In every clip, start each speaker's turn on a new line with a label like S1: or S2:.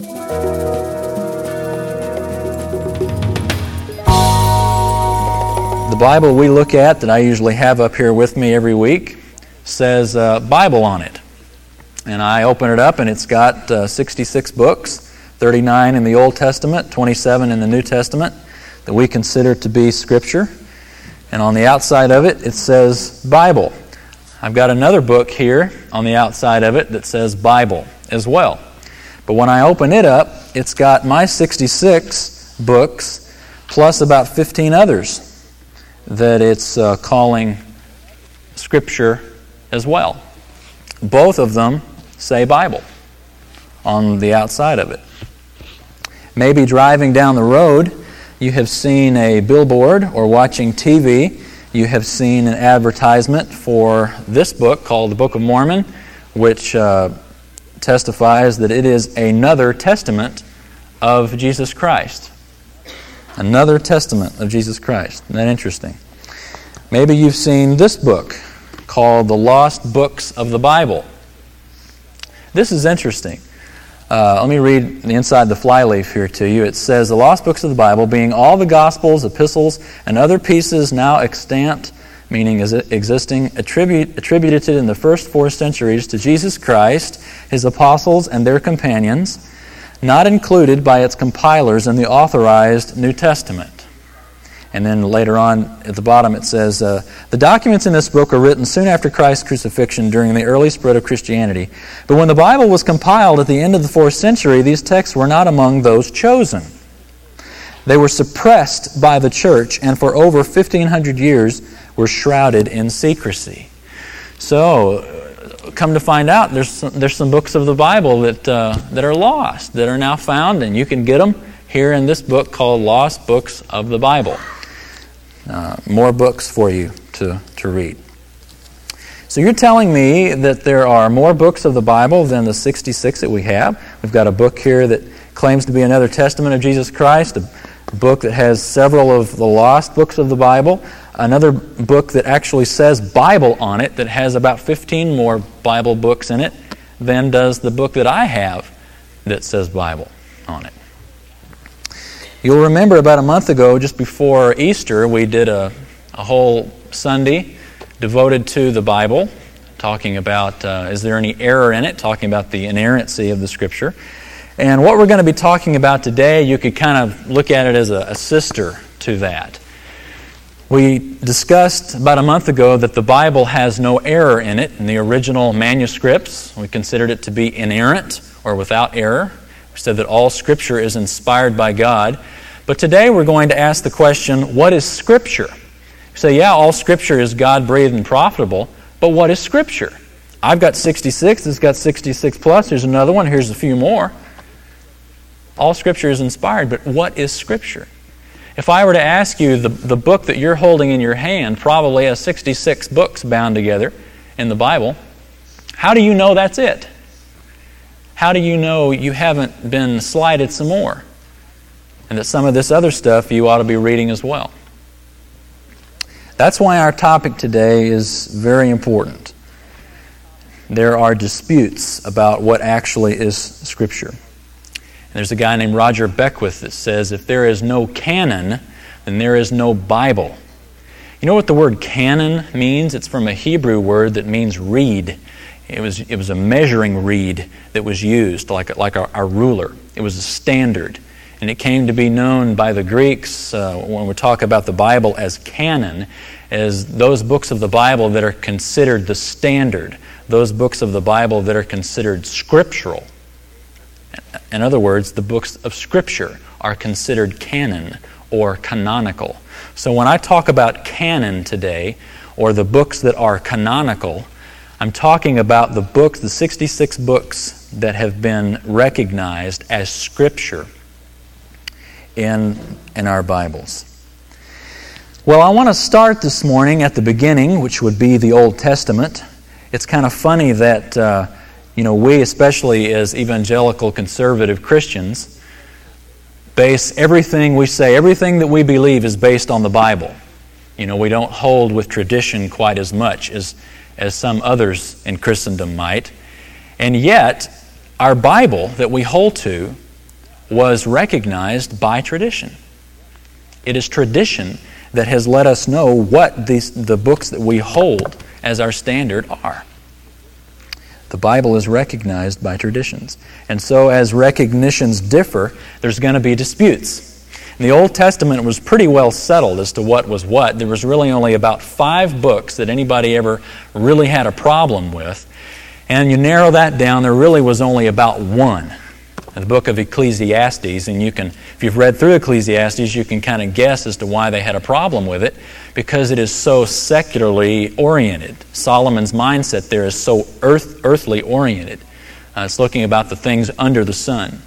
S1: The Bible we look at, that I usually have up here with me every week, says uh, Bible on it. And I open it up, and it's got uh, 66 books 39 in the Old Testament, 27 in the New Testament, that we consider to be Scripture. And on the outside of it, it says Bible. I've got another book here on the outside of it that says Bible as well. But when I open it up, it's got my 66 books plus about 15 others that it's uh, calling Scripture as well. Both of them say Bible on the outside of it. Maybe driving down the road, you have seen a billboard or watching TV, you have seen an advertisement for this book called the Book of Mormon, which uh, testifies that it is another testament of Jesus Christ. Another testament of Jesus Christ. Isn't that interesting? Maybe you've seen this book called The Lost Books of the Bible. This is interesting. Uh, let me read the inside the flyleaf here to you. It says, The lost books of the Bible, being all the Gospels, epistles, and other pieces now extant, meaning as existing, attribute, attributed in the first four centuries to Jesus Christ, his apostles, and their companions, not included by its compilers in the authorized New Testament. And then later on at the bottom it says, uh, The documents in this book are written soon after Christ's crucifixion during the early spread of Christianity. But when the Bible was compiled at the end of the fourth century, these texts were not among those chosen. They were suppressed by the church and for over 1,500 years were shrouded in secrecy. So, come to find out, there's some, there's some books of the Bible that, uh, that are lost, that are now found, and you can get them here in this book called Lost Books of the Bible. Uh, more books for you to, to read. So you're telling me that there are more books of the Bible than the 66 that we have? We've got a book here that claims to be another testament of Jesus Christ, a book that has several of the lost books of the Bible, another book that actually says Bible on it that has about 15 more Bible books in it than does the book that I have that says Bible on it. You'll remember about a month ago, just before Easter, we did a, a whole Sunday devoted to the Bible, talking about uh, is there any error in it, talking about the inerrancy of the Scripture. And what we're going to be talking about today, you could kind of look at it as a, a sister to that. We discussed about a month ago that the Bible has no error in it in the original manuscripts. We considered it to be inerrant or without error. We said that all Scripture is inspired by God. But today we're going to ask the question what is Scripture? You say, yeah, all Scripture is God breathed and profitable, but what is Scripture? I've got 66, it's got 66 plus, here's another one, here's a few more. All Scripture is inspired, but what is Scripture? If I were to ask you, the, the book that you're holding in your hand probably has 66 books bound together in the Bible. How do you know that's it? how do you know you haven't been slighted some more? And that some of this other stuff you ought to be reading as well. That's why our topic today is very important. There are disputes about what actually is Scripture. And there's a guy named Roger Beckwith that says if there is no canon, then there is no Bible. You know what the word canon means? It's from a Hebrew word that means reed. It was, it was a measuring reed that was used, like, like our ruler. It was a standard. And it came to be known by the Greeks, uh, when we talk about the Bible as canon, as those books of the Bible that are considered the standard, those books of the Bible that are considered scriptural. In other words, the books of Scripture are considered canon or canonical. So when I talk about canon today, or the books that are canonical, I'm talking about the books, the 66 books that have been recognized as Scripture in, in our Bibles. Well, I want to start this morning at the beginning, which would be the Old Testament. It's kind of funny that, uh, you know, we, especially as evangelical conservative Christians, base everything we say, everything that we believe is based on the Bible. You know, we don't hold with tradition quite as much as as some others in Christendom might. And yet, our Bible that we hold to was recognized by tradition. It is tradition that has let us know what these, the books that we hold as our standard are. The Bible is recognized by traditions. And so, as recognitions differ, there's going to be disputes. In the Old Testament was pretty well settled as to what was what. There was really only about five books that anybody ever really had a problem with. And you narrow that down, there really was only about one the book of Ecclesiastes, and you can, if you've read through Ecclesiastes, you can kind of guess as to why they had a problem with it, because it is so secularly oriented. Solomon's mindset there is so earth, earthly oriented. Uh, it's looking about the things under the sun.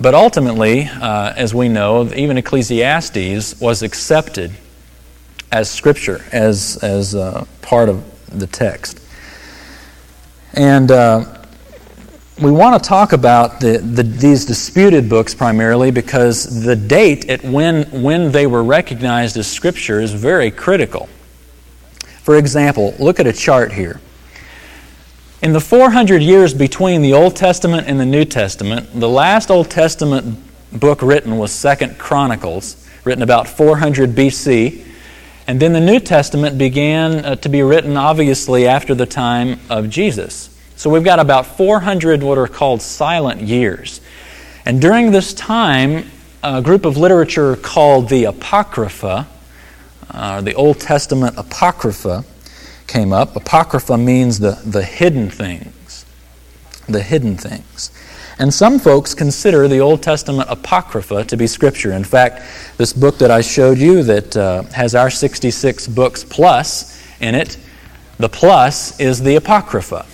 S1: But ultimately, uh, as we know, even Ecclesiastes was accepted as scripture, as, as uh, part of the text. And uh, we want to talk about the, the, these disputed books primarily because the date at when, when they were recognized as Scripture is very critical. For example, look at a chart here. In the 400 years between the Old Testament and the New Testament, the last Old Testament book written was Second Chronicles, written about 400 BC. And then the New Testament began uh, to be written, obviously, after the time of Jesus. So we've got about 400 what are called silent years. And during this time, a group of literature called the Apocrypha, uh, the Old Testament Apocrypha, came up. Apocrypha means the, the hidden things. The hidden things. And some folks consider the Old Testament Apocrypha to be Scripture. In fact, this book that I showed you that uh, has our 66 books plus in it, the plus is the Apocrypha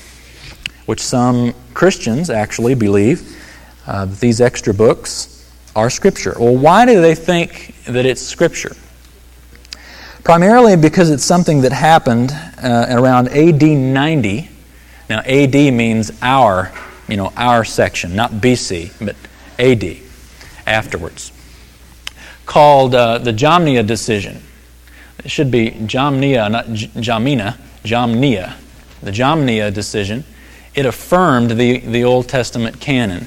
S1: which some Christians actually believe uh, that these extra books are Scripture. Well, why do they think that it's Scripture? Primarily because it's something that happened uh, around AD 90. Now, AD means our, you know, our section, not BC, but AD, afterwards. Called uh, the Jamnia decision. It should be Jamnia, not Jamina, Jamnia. The Jamnia decision it affirmed the, the Old Testament canon.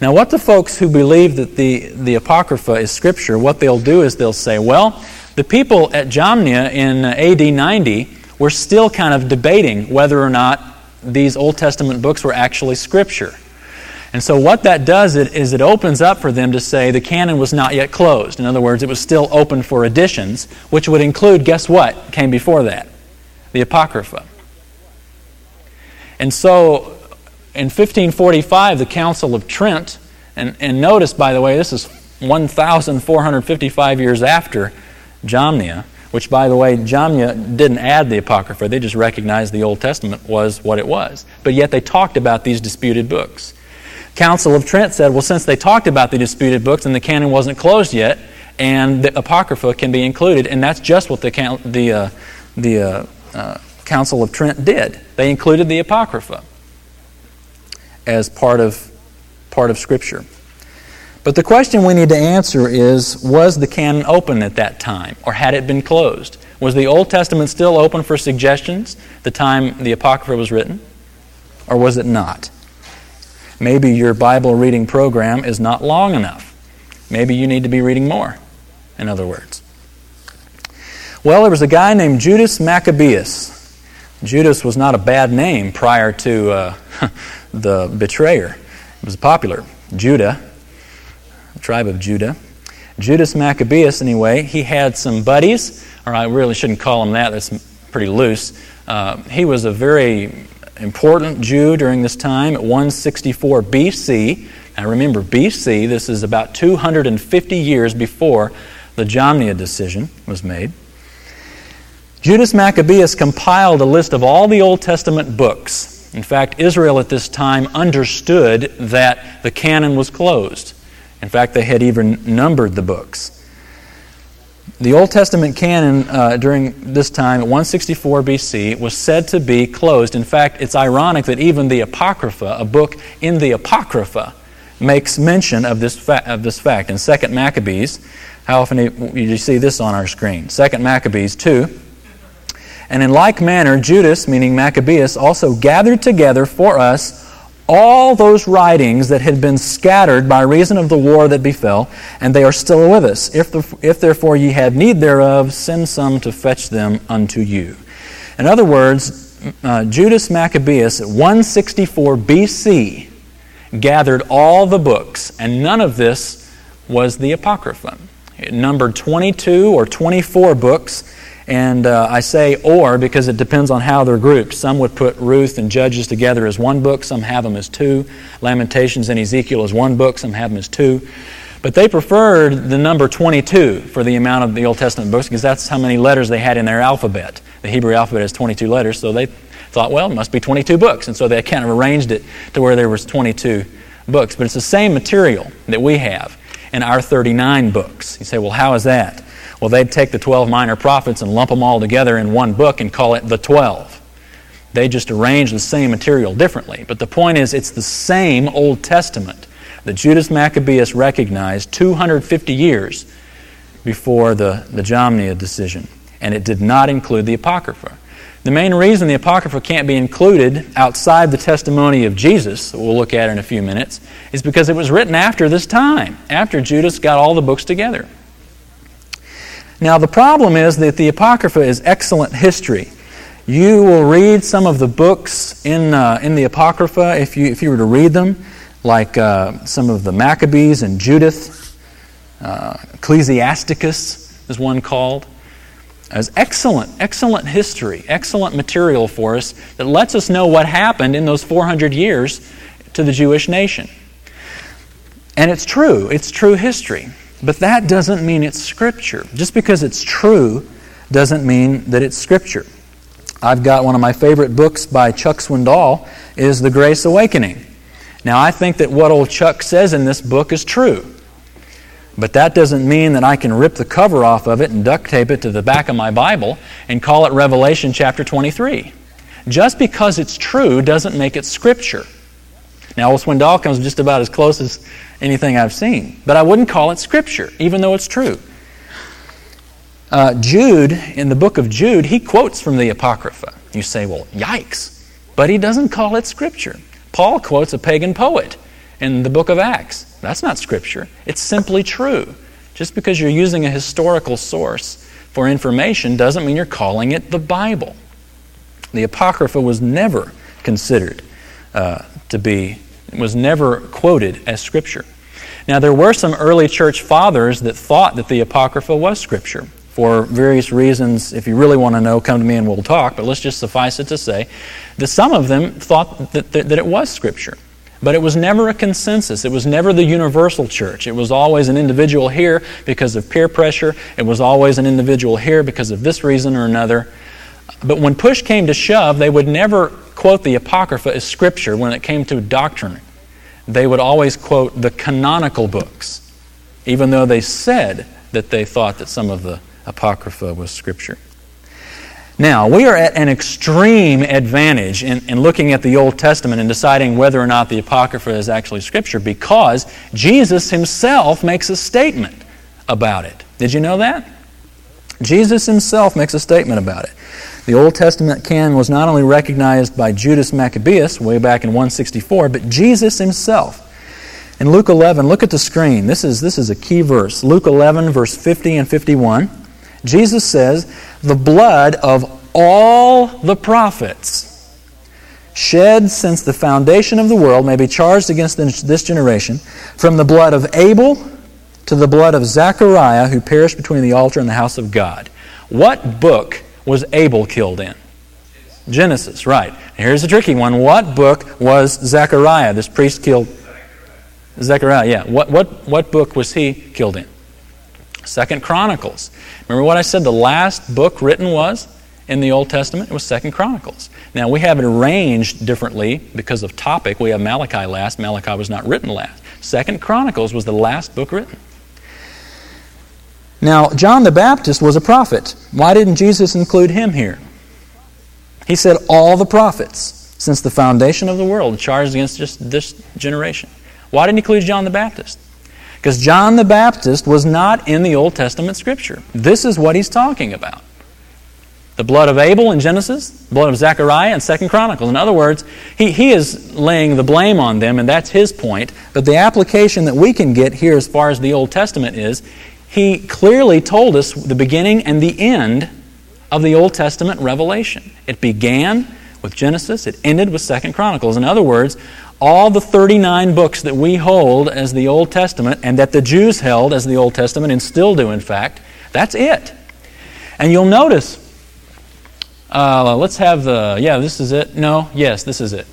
S1: Now, what the folks who believe that the, the Apocrypha is Scripture, what they'll do is they'll say, well, the people at Jamnia in AD 90 were still kind of debating whether or not these Old Testament books were actually Scripture. And so, what that does is it opens up for them to say the canon was not yet closed. In other words, it was still open for additions, which would include, guess what, came before that? The Apocrypha. And so in 1545, the Council of Trent, and, and notice, by the way, this is 1,455 years after Jamnia, which, by the way, Jamnia didn't add the Apocrypha. They just recognized the Old Testament was what it was. But yet they talked about these disputed books. Council of Trent said, well, since they talked about the disputed books and the canon wasn't closed yet, and the Apocrypha can be included, and that's just what the, the, uh, the uh, uh, Council of Trent did. They included the Apocrypha as part of, part of Scripture. But the question we need to answer is was the canon open at that time, or had it been closed? Was the Old Testament still open for suggestions the time the Apocrypha was written, or was it not? Maybe your Bible reading program is not long enough. Maybe you need to be reading more, in other words. Well, there was a guy named Judas Maccabeus Judas was not a bad name prior to uh, the betrayer. It was popular. Judah, tribe of Judah. Judas Maccabeus, anyway, he had some buddies, or I really shouldn't call him that, that's pretty loose. Uh, he was a very important Jew during this time at 164 BC. Now remember, BC, this is about 250 years before the Jamnia decision was made. Judas Maccabeus compiled a list of all the Old Testament books. In fact, Israel at this time understood that the canon was closed. In fact, they had even numbered the books. The Old Testament canon uh, during this time, at 164 BC, was said to be closed. In fact, it's ironic that even the Apocrypha, a book in the Apocrypha, makes mention of this, fa- of this fact. In 2 Maccabees, how often do you see this on our screen? 2 Maccabees 2 and in like manner, Judas, meaning Maccabeus, also gathered together for us all those writings that had been scattered by reason of the war that befell, and they are still with us. If, the, if therefore ye have need thereof, send some to fetch them unto you. In other words, uh, Judas Maccabeus at 164 BC gathered all the books, and none of this was the Apocrypha. It numbered 22 or 24 books and uh, I say or because it depends on how they're grouped. Some would put Ruth and Judges together as one book, some have them as two. Lamentations and Ezekiel as one book, some have them as two. But they preferred the number 22 for the amount of the Old Testament books because that's how many letters they had in their alphabet. The Hebrew alphabet has 22 letters, so they thought, well, it must be 22 books. And so they kind of arranged it to where there was 22 books. But it's the same material that we have in our 39 books. You say, well, how is that? Well, they'd take the 12 minor prophets and lump them all together in one book and call it the 12. They just arrange the same material differently. But the point is, it's the same Old Testament that Judas Maccabeus recognized 250 years before the, the Jamnia decision. And it did not include the Apocrypha. The main reason the Apocrypha can't be included outside the testimony of Jesus, that we'll look at in a few minutes, is because it was written after this time, after Judas got all the books together. Now, the problem is that the Apocrypha is excellent history. You will read some of the books in, uh, in the Apocrypha if you, if you were to read them, like uh, some of the Maccabees and Judith. Uh, Ecclesiasticus is one called. As excellent, excellent history, excellent material for us that lets us know what happened in those 400 years to the Jewish nation. And it's true, it's true history. But that doesn't mean it's Scripture. Just because it's true doesn't mean that it's Scripture. I've got one of my favorite books by Chuck Swindoll is The Grace Awakening. Now, I think that what old Chuck says in this book is true. But that doesn't mean that I can rip the cover off of it and duct tape it to the back of my Bible and call it Revelation chapter 23. Just because it's true doesn't make it Scripture. Now, Old Swindoll comes just about as close as anything I've seen, but I wouldn't call it Scripture, even though it's true. Uh, Jude, in the book of Jude, he quotes from the Apocrypha. You say, well, yikes. But he doesn't call it Scripture. Paul quotes a pagan poet in the book of Acts. That's not Scripture, it's simply true. Just because you're using a historical source for information doesn't mean you're calling it the Bible. The Apocrypha was never considered uh, to be was never quoted as Scripture. Now, there were some early church fathers that thought that the Apocrypha was Scripture for various reasons. If you really want to know, come to me and we'll talk. But let's just suffice it to say that some of them thought that, that, that it was Scripture. But it was never a consensus. It was never the universal church. It was always an individual here because of peer pressure. It was always an individual here because of this reason or another. But when push came to shove, they would never quote the Apocrypha as scripture when it came to doctrine. They would always quote the canonical books, even though they said that they thought that some of the Apocrypha was scripture. Now, we are at an extreme advantage in, in, looking at the Old Testament and deciding whether or not the Apocrypha is actually Scripture because Jesus himself makes a statement about it. Did you know that? Jesus himself makes a statement about it. The Old Testament canon was not only recognized by Judas Maccabeus way back in 164, but Jesus himself. In Luke 11, look at the screen. This is, this is a key verse. Luke 11, verse 50 and 51. Jesus says, The blood of all the prophets shed since the foundation of the world may be charged against this generation, from the blood of Abel to the blood of Zechariah, who perished between the altar and the house of God. What book was Abel killed in? Genesis, right. Here's a tricky one. What book was Zechariah, this priest killed? Zechariah, yeah. What, what, what book was he killed in? Second Chronicles. Remember what I said the last book written was in the Old Testament? It was Second Chronicles. Now we have it arranged differently because of topic. We have Malachi last. Malachi was not written last. Second Chronicles was the last book written. Now, John the Baptist was a prophet. Why didn't Jesus include him here? He said, All the prophets since the foundation of the world charged against just this generation. Why didn't he include John the Baptist? Because John the Baptist was not in the Old Testament scripture. This is what he's talking about. The blood of Abel in Genesis, the blood of Zechariah in Second Chronicles. In other words, he, he is laying the blame on them, and that's his point. But the application that we can get here as far as the Old Testament is, he clearly told us the beginning and the end of the Old Testament revelation. It began with Genesis, it ended with Second Chronicles. In other words, all the 39 books that we hold as the Old Testament and that the Jews held as the Old Testament and still do, in fact, that's it. And you'll notice, uh, let's have the, yeah, this is it. No, yes, this is it.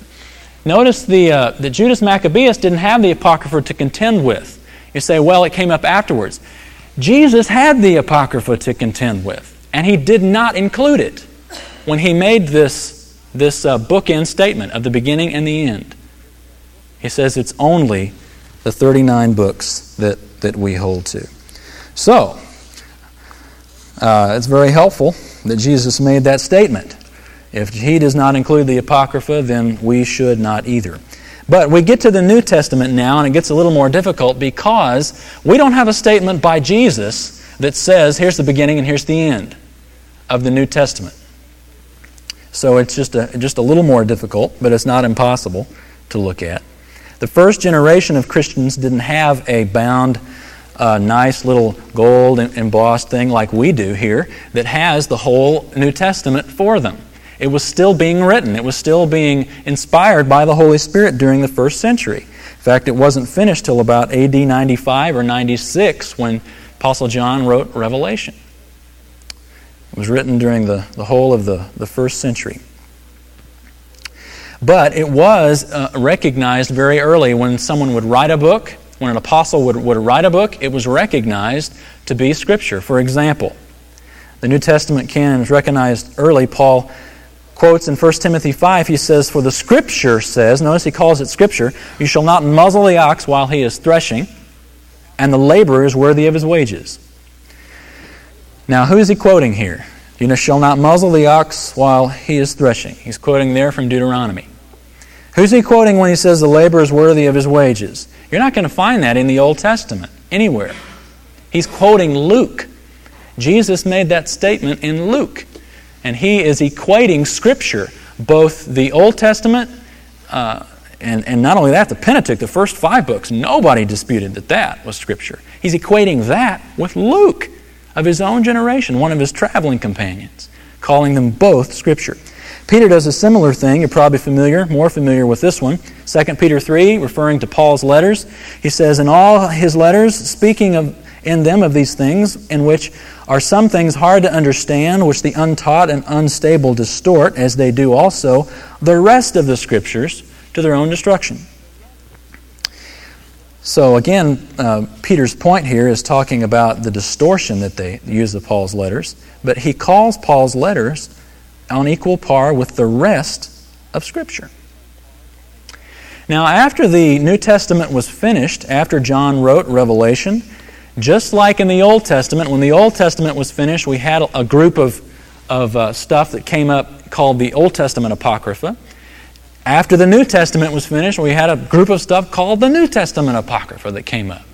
S1: Notice the, uh, that Judas Maccabeus didn't have the Apocrypha to contend with. You say, well, it came up afterwards. Jesus had the Apocrypha to contend with, and he did not include it when he made this, this uh, bookend statement of the beginning and the end. He says it's only the 39 books that, that we hold to. So, uh, it's very helpful that Jesus made that statement. If he does not include the Apocrypha, then we should not either. But we get to the New Testament now, and it gets a little more difficult because we don't have a statement by Jesus that says, here's the beginning and here's the end of the New Testament. So it's just a, just a little more difficult, but it's not impossible to look at. The first generation of Christians didn't have a bound, uh, nice little gold embossed thing like we do here that has the whole New Testament for them. It was still being written, it was still being inspired by the Holy Spirit during the first century. In fact, it wasn't finished till about AD 95 or 96 when Apostle John wrote Revelation. It was written during the, the whole of the, the first century. But it was uh, recognized very early when someone would write a book, when an apostle would, would write a book, it was recognized to be Scripture. For example, the New Testament canon was recognized early. Paul quotes in 1 Timothy 5, he says, For the Scripture says, notice he calls it Scripture, you shall not muzzle the ox while he is threshing, and the laborer is worthy of his wages. Now, who is he quoting here? You shall not muzzle the ox while he is threshing. He's quoting there from Deuteronomy. Who's he quoting when he says the laborer is worthy of his wages? You're not going to find that in the Old Testament anywhere. He's quoting Luke. Jesus made that statement in Luke. And he is equating Scripture, both the Old Testament, uh, and, and not only that, the Pentateuch, the first five books, nobody disputed that that was Scripture. He's equating that with Luke of his own generation, one of his traveling companions, calling them both Scripture. Peter does a similar thing. You're probably familiar, more familiar with this one. 2 Peter 3, referring to Paul's letters, he says, In all his letters, speaking of in them of these things, in which are some things hard to understand, which the untaught and unstable distort, as they do also the rest of the Scriptures, to their own destruction. So, again, uh, Peter's point here is talking about the distortion that they use of Paul's letters, but he calls Paul's letters on equal par with the rest of Scripture. Now, after the New Testament was finished, after John wrote Revelation, just like in the Old Testament, when the Old Testament was finished, we had a group of, of uh, stuff that came up called the Old Testament Apocrypha. After the New Testament was finished, we had a group of stuff called the New Testament Apocrypha that came up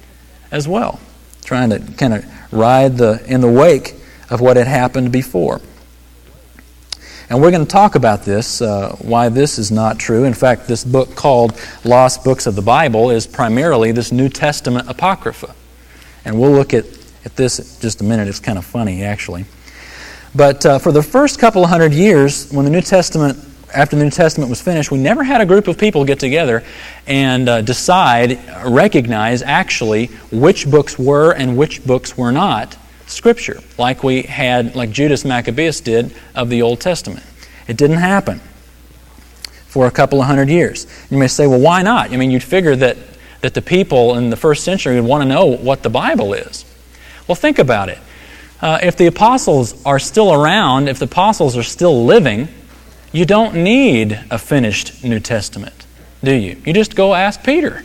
S1: as well, trying to kind of ride the, in the wake of what had happened before. And we're going to talk about this, uh, why this is not true. In fact, this book called Lost Books of the Bible is primarily this New Testament Apocrypha. And we'll look at, at this just a minute. It's kind of funny, actually. But uh, for the first couple of hundred years, when the New Testament, after the New Testament was finished, we never had a group of people get together and uh, decide, recognize actually which books were and which books were not Scripture, like we had, like Judas Maccabeus did of the Old Testament. It didn't happen for a couple of hundred years. You may say, well, why not? I mean, you'd figure that, that the people in the first century would want to know what the Bible is. Well, think about it. Uh, if the apostles are still around, if the apostles are still living, you don't need a finished New Testament, do you? You just go ask Peter.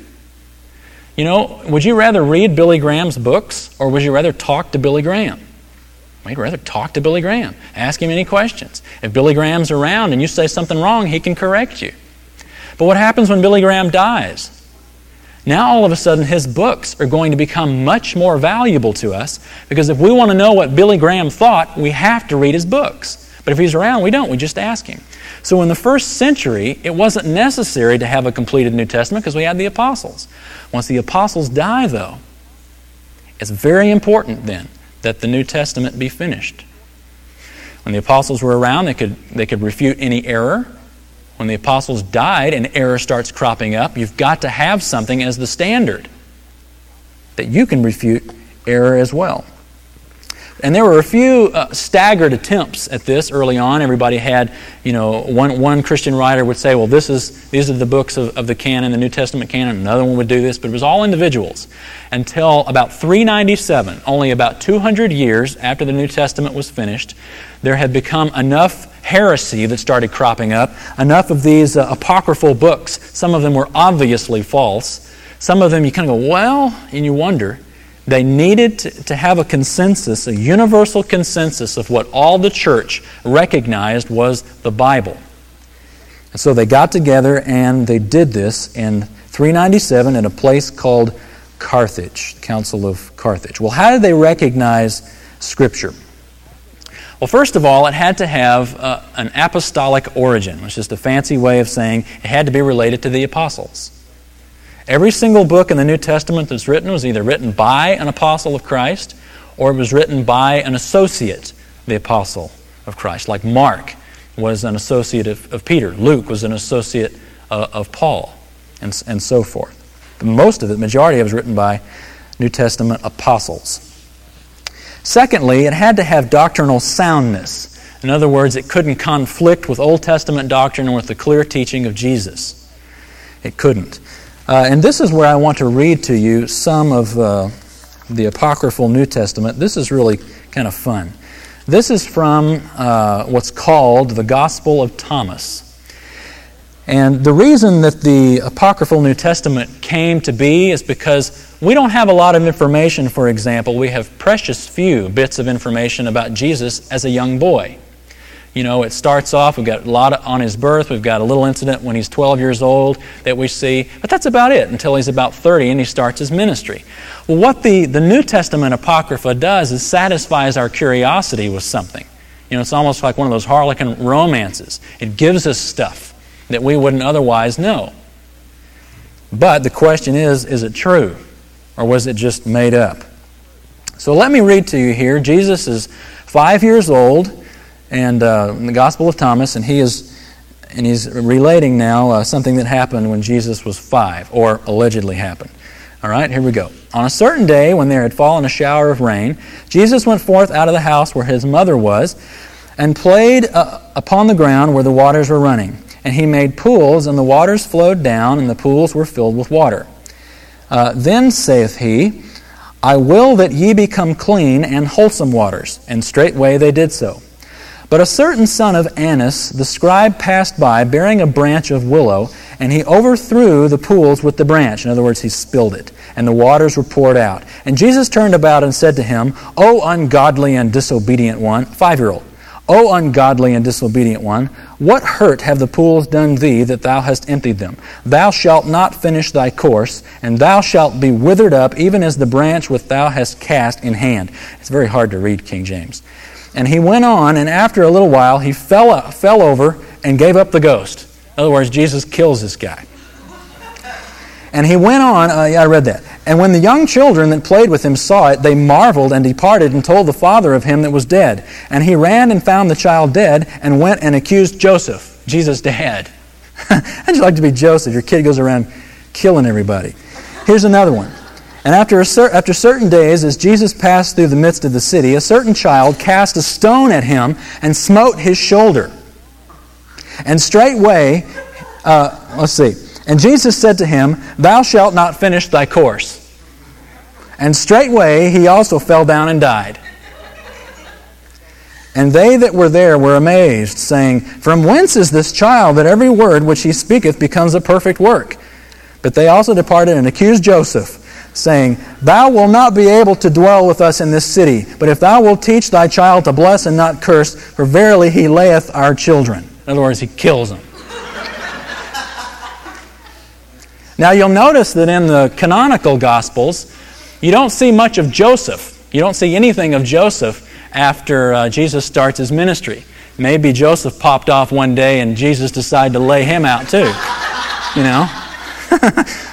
S1: You know, would you rather read Billy Graham's books or would you rather talk to Billy Graham? We'd rather talk to Billy Graham. Ask him any questions. If Billy Graham's around and you say something wrong, he can correct you. But what happens when Billy Graham dies? Now, all of a sudden, his books are going to become much more valuable to us because if we want to know what Billy Graham thought, we have to read his books. But if he's around, we don't. We just ask him. So in the first century, it wasn't necessary to have a completed New Testament because we had the apostles. Once the apostles die, though, it's very important then that the New Testament be finished. When the apostles were around, they could, they could refute any error. When the apostles died and error starts cropping up, you've got to have something as the standard that you can refute error as well. And there were a few uh, staggered attempts at this early on. Everybody had, you know, one, one Christian writer would say, well, this is, these are the books of, of the canon, the New Testament canon. Another one would do this, but it was all individuals. Until about 397, only about 200 years after the New Testament was finished, there had become enough heresy that started cropping up, enough of these uh, apocryphal books. Some of them were obviously false. Some of them you kind of go, well, and you wonder. They needed to have a consensus, a universal consensus of what all the church recognized was the Bible. And so they got together and they did this in 397 in a place called Carthage, Council of Carthage. Well, how did they recognize Scripture? Well, first of all, it had to have uh, an apostolic origin, which is just a fancy way of saying it had to be related to the apostles. Every single book in the New Testament that's written was either written by an apostle of Christ or it was written by an associate the apostle of Christ. Like Mark was an associate of, of Peter, Luke was an associate uh, of Paul, and, and so forth. But most of it, majority of it, was written by New Testament apostles. Secondly, it had to have doctrinal soundness. In other words, it couldn't conflict with Old Testament doctrine or with the clear teaching of Jesus. It couldn't. Uh, and this is where I want to read to you some of uh, the apocryphal New Testament. This is really kind of fun. This is from uh, what's called the Gospel of Thomas. And the reason that the apocryphal New Testament came to be is because we don't have a lot of information, for example. We have precious few bits of information about Jesus as a young boy. You know, it starts off, we've got a lot on his birth, we've got a little incident when he's 12 years old that we see, but that's about it until he's about 30 and he starts his ministry. Well, what the, the New Testament Apocrypha does is satisfies our curiosity with something. You know, it's almost like one of those harlequin romances. It gives us stuff that we wouldn't otherwise know. But the question is is it true? Or was it just made up? So let me read to you here. Jesus is five years old and uh, the Gospel of Thomas, and he is and he's relating now uh, something that happened when Jesus was five, or allegedly happened. All right, here we go. On a certain day, when there had fallen a shower of rain, Jesus went forth out of the house where his mother was, and played uh, upon the ground where the waters were running. And he made pools, and the waters flowed down, and the pools were filled with water. Uh, then saith he, I will that ye become clean and wholesome waters. And straightway they did so. But a certain son of Annas, the scribe, passed by, bearing a branch of willow, and he overthrew the pools with the branch. In other words, he spilled it, and the waters were poured out. And Jesus turned about and said to him, O ungodly and disobedient one, five year old, O ungodly and disobedient one, what hurt have the pools done thee that thou hast emptied them? Thou shalt not finish thy course, and thou shalt be withered up, even as the branch which thou hast cast in hand. It's very hard to read King James. And he went on, and after a little while, he fell, fell over and gave up the ghost. In other words, Jesus kills this guy. And he went on, uh, yeah, I read that. And when the young children that played with him saw it, they marveled and departed and told the father of him that was dead. And he ran and found the child dead and went and accused Joseph, Jesus' dad. How'd you like to be Joseph? Your kid goes around killing everybody. Here's another one. And after, cer- after certain days, as Jesus passed through the midst of the city, a certain child cast a stone at him and smote his shoulder. And straightway, uh, let's see. And Jesus said to him, Thou shalt not finish thy course. And straightway he also fell down and died. And they that were there were amazed, saying, From whence is this child that every word which he speaketh becomes a perfect work? But they also departed and accused Joseph saying, Thou wilt not be able to dwell with us in this city, but if thou wilt teach thy child to bless and not curse, for verily he layeth our children. In other words, he kills them. now you'll notice that in the canonical Gospels, you don't see much of Joseph. You don't see anything of Joseph after uh, Jesus starts his ministry. maybe Joseph popped off one day and Jesus decided to lay him out too. You know?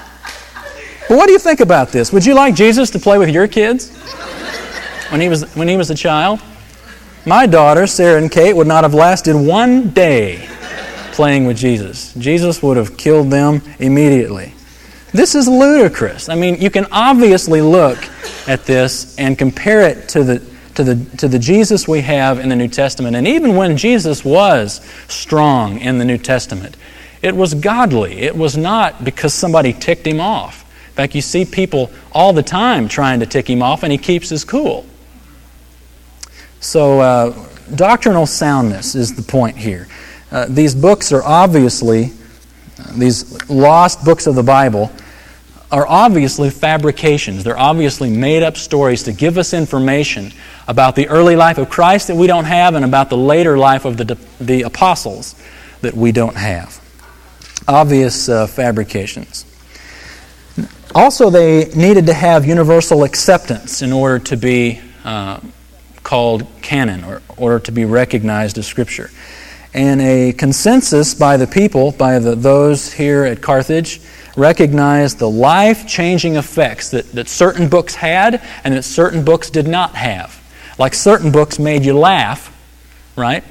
S1: what do you think about this? Would you like Jesus to play with your kids when he was, when he was a child? My daughter, Sarah and Kate, would not have lasted one day playing with Jesus. Jesus would have killed them immediately. This is ludicrous. I mean, you can obviously look at this and compare it to the, to the, to the Jesus we have in the New Testament. And even when Jesus was strong in the New Testament, it was godly. It was not because somebody ticked him off. Fact, you see people all the time trying to tick him off, and he keeps his cool. So, uh, doctrinal soundness is the point here. Uh, these books are obviously, uh, these lost books of the Bible, are obviously fabrications. They're obviously made up stories to give us information about the early life of Christ that we don't have and about the later life of the, the apostles that we don't have. Obvious uh, fabrications. Also, they needed to have universal acceptance in order to be uh, called canon or order to be recognized as Scripture. And a consensus by the people, by the, those here at Carthage, recognized the life changing effects that, that certain books had and that certain books did not have. Like certain books made you laugh, right?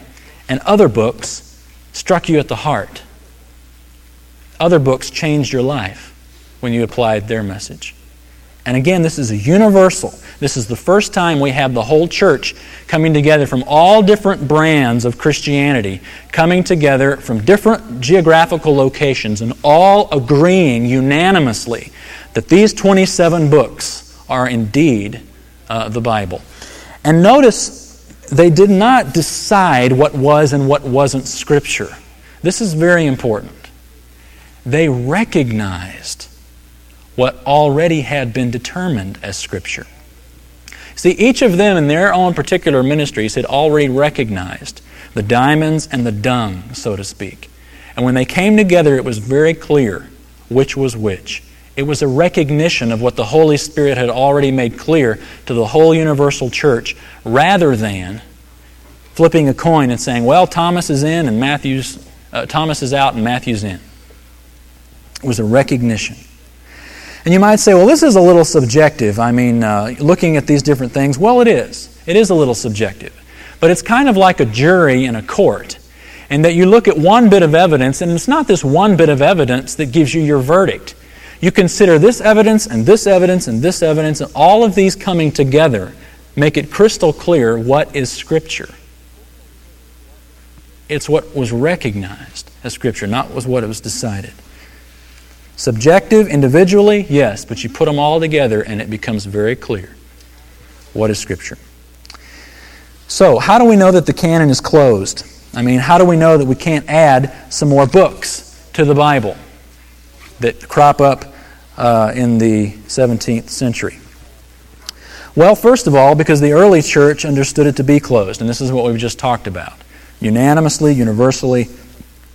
S1: And other books struck you at the heart. Other books changed your life when you applied their message. And again, this is a universal. This is the first time we have the whole church coming together from all different brands of Christianity, coming together from different geographical locations, and all agreeing unanimously that these 27 books are indeed uh, the Bible. And notice they did not decide what was and what wasn't Scripture. This is very important. They recognized what already had been determined as Scripture. See, each of them in their own particular ministries had already recognized the diamonds and the dung, so to speak. And when they came together, it was very clear which was which. It was a recognition of what the Holy Spirit had already made clear to the whole universal church rather than flipping a coin and saying, well, Thomas is in and Matthew's, uh, Thomas is out and Matthew's in. It was a recognition. And you might say, well, this is a little subjective. I mean, uh, looking at these different things, well, it is. It is a little subjective. But it's kind of like a jury in a court, in that you look at one bit of evidence, and it's not this one bit of evidence that gives you your verdict. You consider this evidence and this evidence and this evidence, and all of these coming together make it crystal clear what is Scripture. It's what was recognized as Scripture, not was what it was decided. Subjective, individually, yes, but you put them all together and it becomes very clear what is Scripture. So, how do we know that the canon is closed? I mean, how do we know that we can't add some more books to the Bible that crop up uh, in the 17th century? Well, first of all, because the early church understood it to be closed, and this is what we've just talked about. Unanimously, universally,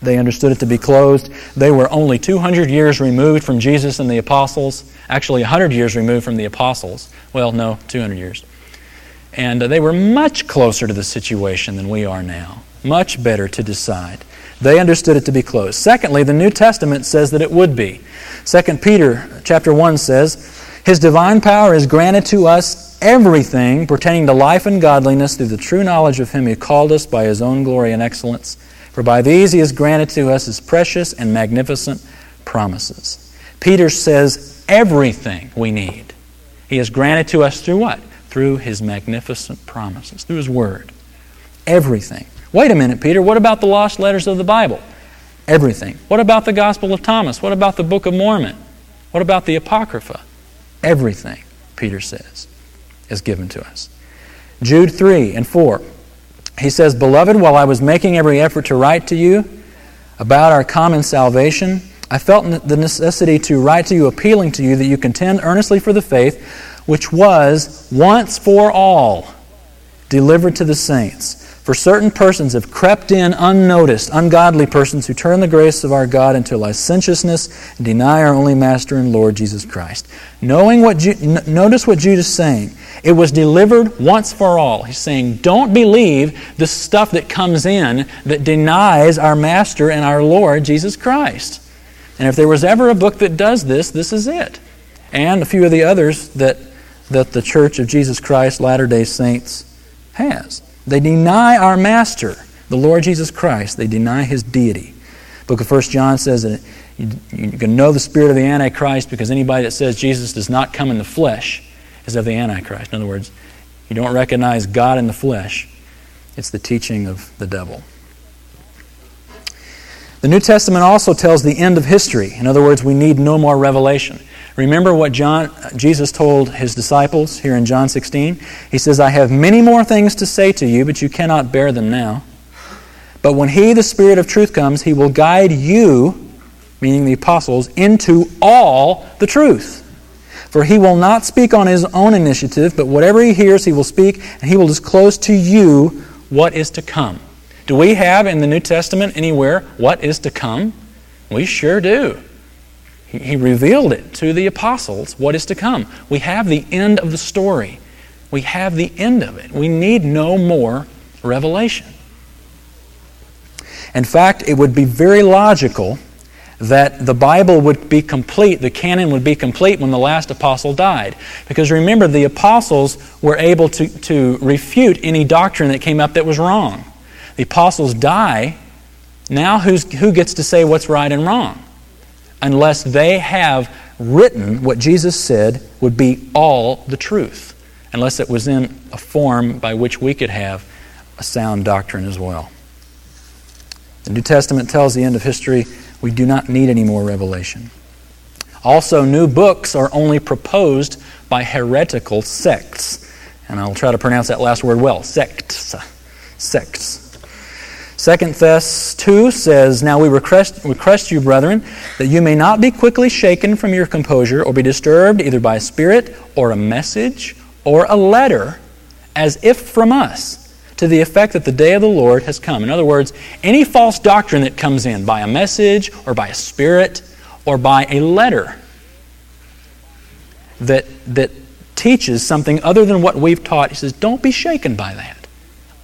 S1: they understood it to be closed. They were only 200 years removed from Jesus and the apostles, actually 100 years removed from the apostles. Well, no, 200 years. And uh, they were much closer to the situation than we are now. Much better to decide. They understood it to be closed. Secondly, the New Testament says that it would be. 2 Peter chapter 1 says, His divine power is granted to us everything pertaining to life and godliness through the true knowledge of Him who called us by His own glory and excellence for by these he has granted to us his precious and magnificent promises. Peter says everything we need. He has granted to us through what? Through his magnificent promises, through his word. Everything. Wait a minute, Peter, what about the lost letters of the Bible? Everything. What about the Gospel of Thomas? What about the Book of Mormon? What about the Apocrypha? Everything, Peter says, is given to us. Jude 3 and 4. He says, Beloved, while I was making every effort to write to you about our common salvation, I felt the necessity to write to you, appealing to you that you contend earnestly for the faith which was once for all delivered to the saints. For certain persons have crept in unnoticed, ungodly persons who turn the grace of our God into licentiousness and deny our only Master and Lord Jesus Christ. Knowing what, notice what Jude is saying. It was delivered once for all. He's saying, don't believe the stuff that comes in that denies our Master and our Lord, Jesus Christ. And if there was ever a book that does this, this is it. And a few of the others that, that the Church of Jesus Christ, Latter day Saints, has. They deny our Master, the Lord Jesus Christ. They deny his deity. Book of 1 John says that you, you can know the spirit of the Antichrist because anybody that says Jesus does not come in the flesh is of the Antichrist. In other words, you don't recognize God in the flesh, it's the teaching of the devil. The New Testament also tells the end of history. In other words, we need no more revelation. Remember what John, Jesus told his disciples here in John 16? He says, I have many more things to say to you, but you cannot bear them now. But when He, the Spirit of truth, comes, He will guide you, meaning the apostles, into all the truth. For he will not speak on his own initiative, but whatever he hears, he will speak, and he will disclose to you what is to come. Do we have in the New Testament anywhere what is to come? We sure do. He revealed it to the apostles what is to come. We have the end of the story. We have the end of it. We need no more revelation. In fact, it would be very logical that the Bible would be complete, the canon would be complete when the last apostle died. Because remember, the apostles were able to, to refute any doctrine that came up that was wrong. The apostles die. Now, who's, who gets to say what's right and wrong? Unless they have written what Jesus said would be all the truth. Unless it was in a form by which we could have a sound doctrine as well. The New Testament tells the end of history we do not need any more revelation. Also, new books are only proposed by heretical sects. And I'll try to pronounce that last word well sects. Sects. Second Thess 2 says, Now we request, request you, brethren, that you may not be quickly shaken from your composure or be disturbed either by a spirit or a message or a letter as if from us to the effect that the day of the Lord has come. In other words, any false doctrine that comes in by a message or by a spirit or by a letter that, that teaches something other than what we've taught, he says, don't be shaken by that.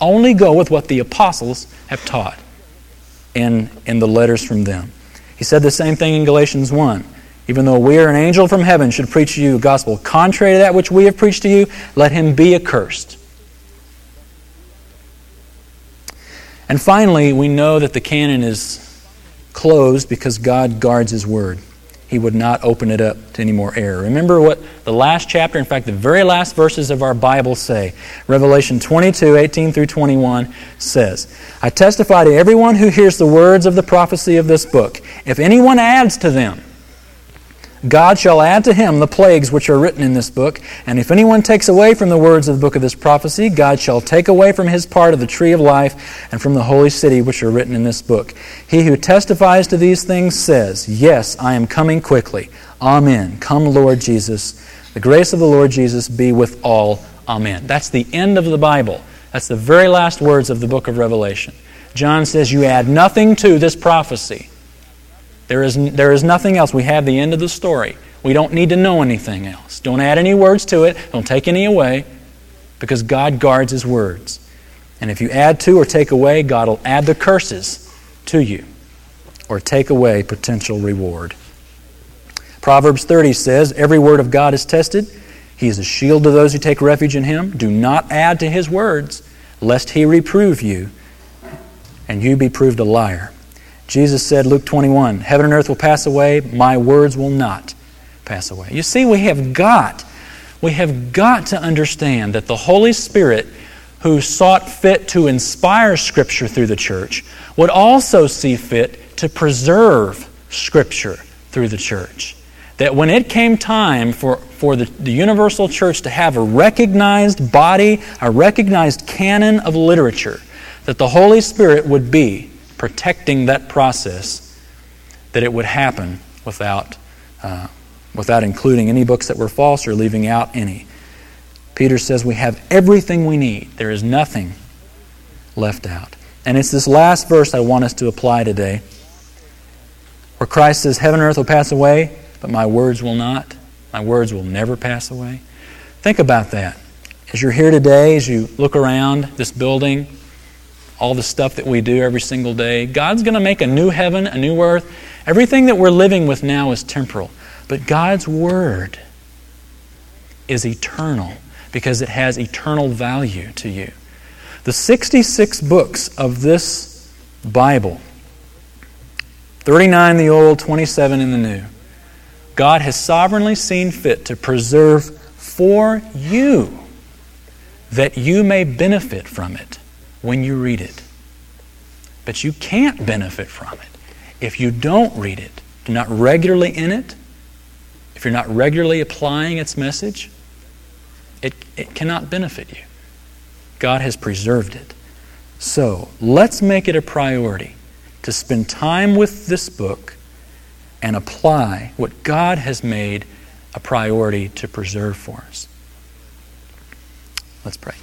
S1: Only go with what the apostles have taught in, in the letters from them. He said the same thing in Galatians 1. Even though we are an angel from heaven should preach to you a gospel contrary to that which we have preached to you, let him be accursed. And finally, we know that the canon is closed because God guards His Word. He would not open it up to any more error. Remember what the last chapter, in fact, the very last verses of our Bible say. Revelation 22, 18 through 21 says, I testify to everyone who hears the words of the prophecy of this book. If anyone adds to them, God shall add to him the plagues which are written in this book. And if anyone takes away from the words of the book of this prophecy, God shall take away from his part of the tree of life and from the holy city which are written in this book. He who testifies to these things says, Yes, I am coming quickly. Amen. Come, Lord Jesus. The grace of the Lord Jesus be with all. Amen. That's the end of the Bible. That's the very last words of the book of Revelation. John says, You add nothing to this prophecy. There is, there is nothing else. We have the end of the story. We don't need to know anything else. Don't add any words to it. Don't take any away because God guards His words. And if you add to or take away, God will add the curses to you or take away potential reward. Proverbs 30 says, Every word of God is tested. He is a shield to those who take refuge in Him. Do not add to His words, lest He reprove you and you be proved a liar. Jesus said, Luke 21, Heaven and earth will pass away, my words will not pass away. You see, we have got, we have got to understand that the Holy Spirit, who sought fit to inspire Scripture through the church, would also see fit to preserve Scripture through the church. That when it came time for, for the, the universal church to have a recognized body, a recognized canon of literature, that the Holy Spirit would be protecting that process, that it would happen without, uh, without including any books that were false or leaving out any. Peter says we have everything we need, there is nothing left out. And it's this last verse I want us to apply today, where Christ says, Heaven and earth will pass away, but my words will not. My words will never pass away. Think about that. as you're here today, as you look around this building, all the stuff that we do every single day, God's going to make a new heaven, a new earth. Everything that we're living with now is temporal. But God's Word is eternal because it has eternal value to you. The 66 books of this Bible 39 in the Old, 27 in the New. God has sovereignly seen fit to preserve for you that you may benefit from it when you read it. But you can't benefit from it if you don't read it, you're not regularly in it, if you're not regularly applying its message, it, it cannot benefit you. God has preserved it. So let's make it a priority to spend time with this book and apply what God has made a priority to preserve for us. Let's pray.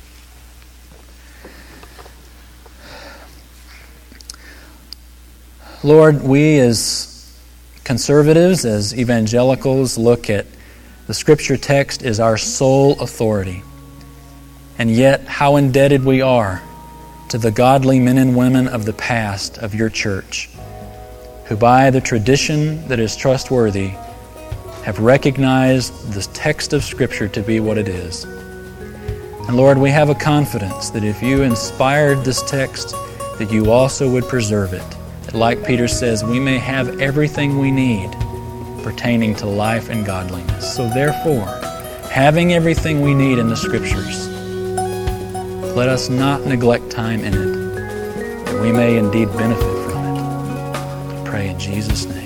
S1: Lord, we as conservatives, as evangelicals, look at the scripture text as our sole authority. And yet, how indebted we are to the godly men and women of the past of your church, who by the tradition that is trustworthy have recognized the text of Scripture to be what it is. And Lord, we have a confidence that if you inspired this text, that you also would preserve it. That, like Peter says, we may have everything we need pertaining to life and godliness. So, therefore, having everything we need in the Scriptures, let us not neglect time in it, that we may indeed benefit from it. I pray in Jesus' name.